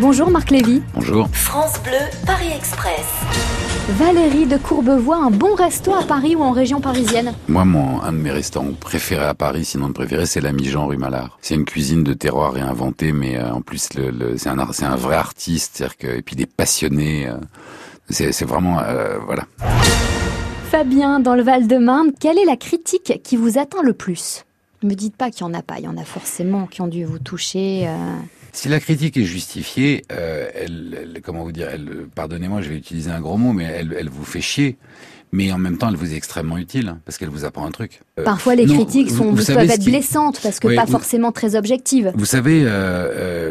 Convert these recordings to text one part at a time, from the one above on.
Bonjour Marc Lévy. Bonjour. France Bleu, Paris Express. Valérie de Courbevoie, un bon resto à Paris ou en région parisienne Moi, mon, un de mes restaurants préférés à Paris, sinon le préféré, c'est l'ami Jean rue Malard. C'est une cuisine de terroir réinventée, mais euh, en plus, le, le, c'est un, vrai artiste, c'est-à-dire que, et puis des passionnés. Euh, c'est, c'est vraiment, euh, voilà. Fabien, dans le Val-de-Marne, quelle est la critique qui vous atteint le plus? Ne me dites pas qu'il n'y en a pas, il y en a forcément qui ont dû vous toucher. Si la critique est justifiée, euh, elle, elle- comment vous dire, elle, pardonnez-moi, je vais utiliser un gros mot, mais elle, elle vous fait chier. Mais en même temps, elle vous est extrêmement utile parce qu'elle vous apprend un truc. Euh, Parfois, les non, critiques sont, vous- vous savez peuvent ce être qui- blessantes parce que Oui, pas vous- forcément très objectives. Vous savez, euh,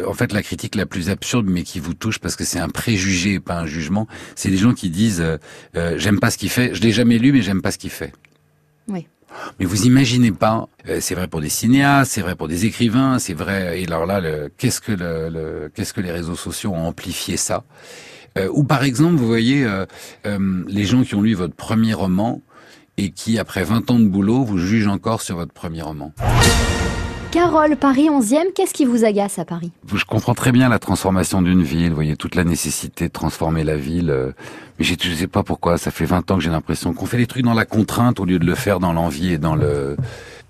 euh, en fait, la critique la plus absurde, mais qui vous touche parce que c'est un préjugé, pas un jugement, c'est les gens qui disent euh, euh, j'aime pas ce qu'il fait. Je l'ai jamais lu, mais j'aime pas ce qu'il fait. Oui. Mais vous imaginez pas, euh, c'est vrai pour des cinéastes, c'est vrai pour des écrivains, c'est vrai. Et alors là, qu'est-ce que le, qu'est-ce que les réseaux sociaux ont amplifié ça? Euh, Ou par exemple, vous voyez euh, les gens qui ont lu votre premier roman et qui, après 20 ans de boulot, vous jugent encore sur votre premier roman. Carole, Paris 11e, qu'est-ce qui vous agace à Paris? Je comprends très bien la transformation d'une ville, vous voyez, toute la nécessité de transformer la ville. euh, Mais je sais pas pourquoi, ça fait 20 ans que j'ai l'impression qu'on fait les trucs dans la contrainte au lieu de le faire dans l'envie et dans le...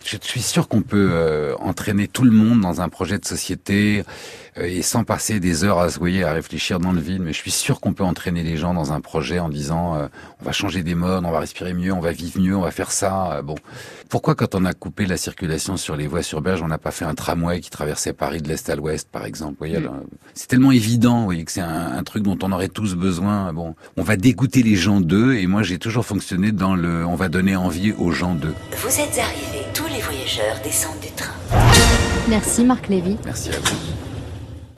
Je suis sûr qu'on peut euh, entraîner tout le monde dans un projet de société euh, et sans passer des heures à se voyez, à réfléchir dans le vide. Mais je suis sûr qu'on peut entraîner les gens dans un projet en disant euh, on va changer des modes, on va respirer mieux, on va vivre mieux, on va faire ça. euh, bon, pourquoi quand on a coupé la circulation sur les voies sur berge, on n'a pas fait un tramway qui traversait Paris de l'est à l'ouest, par exemple vous voyez, alors, C'est tellement évident, vous voyez, que c'est un, un truc dont on aurait tous besoin. Bon, on va dégoûter les gens d'eux, et moi j'ai toujours fonctionné dans le, on va donner envie aux gens d'eux. Vous êtes arrivés, tous les voyageurs descendent du train. Merci Marc Lévy. Merci à vous.